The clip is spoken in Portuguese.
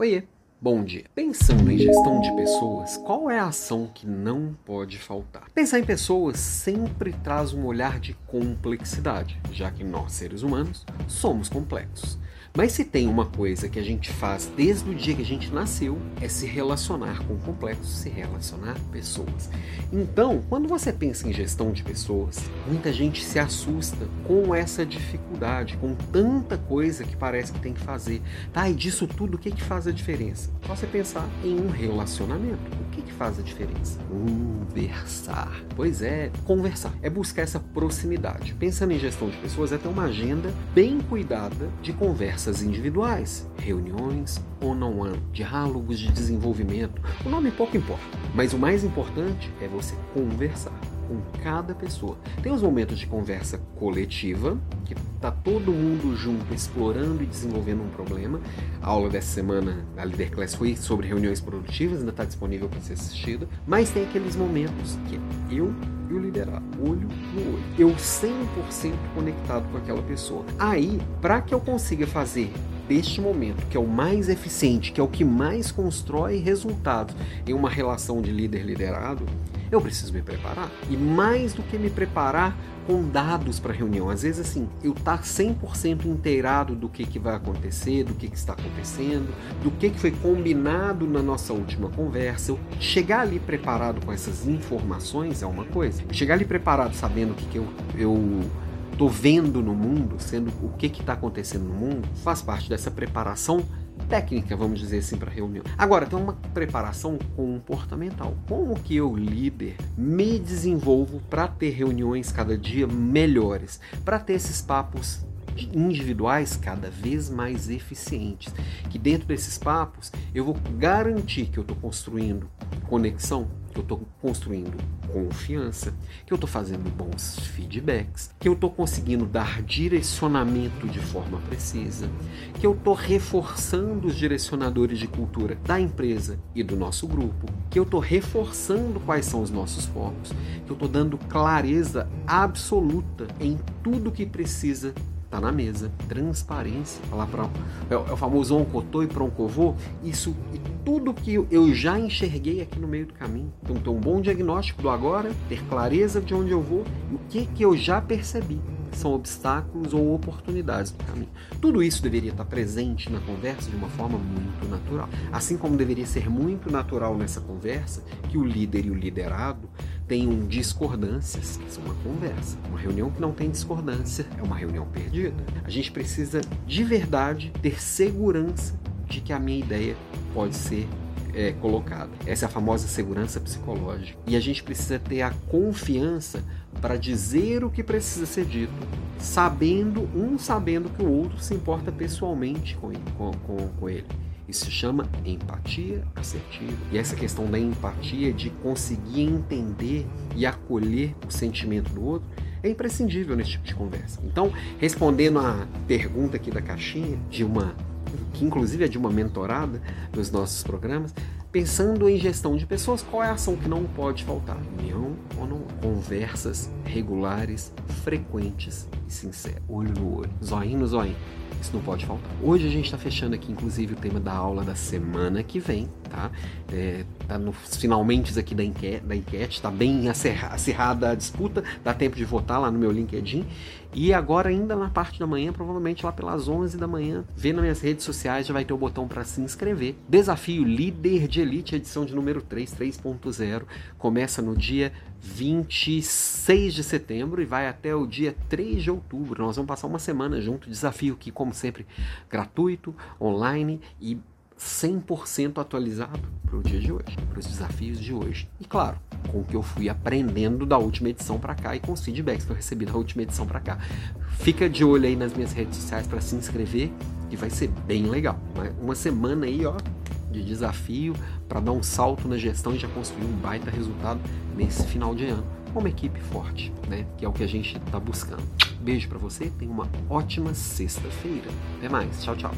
Oiê, bom dia. Pensando em gestão de pessoas, qual é a ação que não pode faltar? Pensar em pessoas sempre traz um olhar de complexidade, já que nós, seres humanos, somos complexos. Mas se tem uma coisa que a gente faz desde o dia que a gente nasceu, é se relacionar com complexos, se relacionar com pessoas. Então, quando você pensa em gestão de pessoas, muita gente se assusta com essa dificuldade, com tanta coisa que parece que tem que fazer. Tá, e disso tudo, o que, que faz a diferença? Só você pensar em um relacionamento. O que, que faz a diferença? Conversar. Pois é, conversar. É buscar essa proximidade. Pensando em gestão de pessoas, é ter uma agenda bem cuidada de conversa conversas individuais, reuniões one-on-one, diálogos de desenvolvimento. O nome pouco importa, mas o mais importante é você conversar com cada pessoa. Tem os momentos de conversa coletiva, que tá todo mundo junto explorando e desenvolvendo um problema. A aula dessa semana da Leader Class foi sobre reuniões produtivas, ainda está disponível para ser assistida. Mas tem aqueles momentos que eu e o liderado, olho no olho. Eu 100% conectado com aquela pessoa. Aí, para que eu consiga fazer deste momento, que é o mais eficiente, que é o que mais constrói resultados em uma relação de líder-liderado, eu preciso me preparar. E mais do que me preparar com dados para a reunião, às vezes assim, eu estar tá 100% inteirado do que, que vai acontecer, do que, que está acontecendo, do que, que foi combinado na nossa última conversa. Eu chegar ali preparado com essas informações é uma coisa. Chegar ali preparado sabendo o que, que eu, eu tô vendo no mundo, sendo o que está acontecendo no mundo, faz parte dessa preparação técnica, vamos dizer assim, para reunião. Agora, tem uma preparação comportamental. Como que eu, líder, me desenvolvo para ter reuniões cada dia melhores, para ter esses papos individuais cada vez mais eficientes. Que dentro desses papos eu vou garantir que eu estou construindo conexão, que eu estou construindo confiança, que eu estou fazendo bons feedbacks, que eu estou conseguindo dar direcionamento de forma precisa, que eu estou reforçando os direcionadores de cultura da empresa e do nosso grupo, que eu estou reforçando quais são os nossos focos, que eu estou dando clareza absoluta em tudo que precisa tá na mesa. Transparência. Falar para é, é, o famoso oncotô e proncovô. Isso e tudo que eu já enxerguei aqui no meio do caminho. Então, ter um bom diagnóstico do agora, ter clareza de onde eu vou e o que que eu já percebi são obstáculos ou oportunidades do caminho. Tudo isso deveria estar presente na conversa de uma forma muito natural. Assim como deveria ser muito natural nessa conversa que o líder e o liderado tenham discordâncias, que são uma conversa. Uma reunião que não tem discordância é uma reunião perdida. A gente precisa de verdade ter segurança de que a minha ideia pode ser é, colocada. Essa é a famosa segurança psicológica. E a gente precisa ter a confiança para dizer o que precisa ser dito, sabendo, um sabendo que o outro se importa pessoalmente com ele. Com, com, com ele. Isso se chama empatia assertiva. E essa questão da empatia, de conseguir entender e acolher o sentimento do outro, é imprescindível nesse tipo de conversa. Então, respondendo à pergunta aqui da caixinha, de uma que inclusive é de uma mentorada dos nossos programas, pensando em gestão de pessoas, qual é a ação que não pode faltar? União ou não? Conversas regulares, frequentes e sinceras. Olho no olho, zoinho no zoinho. Isso não pode faltar. Hoje a gente está fechando aqui, inclusive, o tema da aula da semana que vem, tá? É, tá nos finalmente aqui da enquete, da enquete, tá bem acirrada a disputa, dá tempo de votar lá no meu LinkedIn. E agora, ainda na parte da manhã, provavelmente lá pelas 11 da manhã, vê nas minhas redes sociais, já vai ter o botão para se inscrever. Desafio Líder de Elite, edição de número 3, 3.0. Começa no dia 26 de setembro e vai até o dia 3 de outubro. Nós vamos passar uma semana junto. Desafio que, como sempre, gratuito, online e 100% atualizado para o dia de hoje, para os desafios de hoje. E claro, com o que eu fui aprendendo da última edição para cá e com os feedbacks que eu recebi da última edição para cá. Fica de olho aí nas minhas redes sociais para se inscrever, que vai ser bem legal. Uma semana aí, ó, de desafio para dar um salto na gestão e já construir um baita resultado nesse final de ano. Com uma equipe forte, né? Que é o que a gente está buscando. Beijo para você, tenha uma ótima sexta-feira. Até mais, tchau, tchau.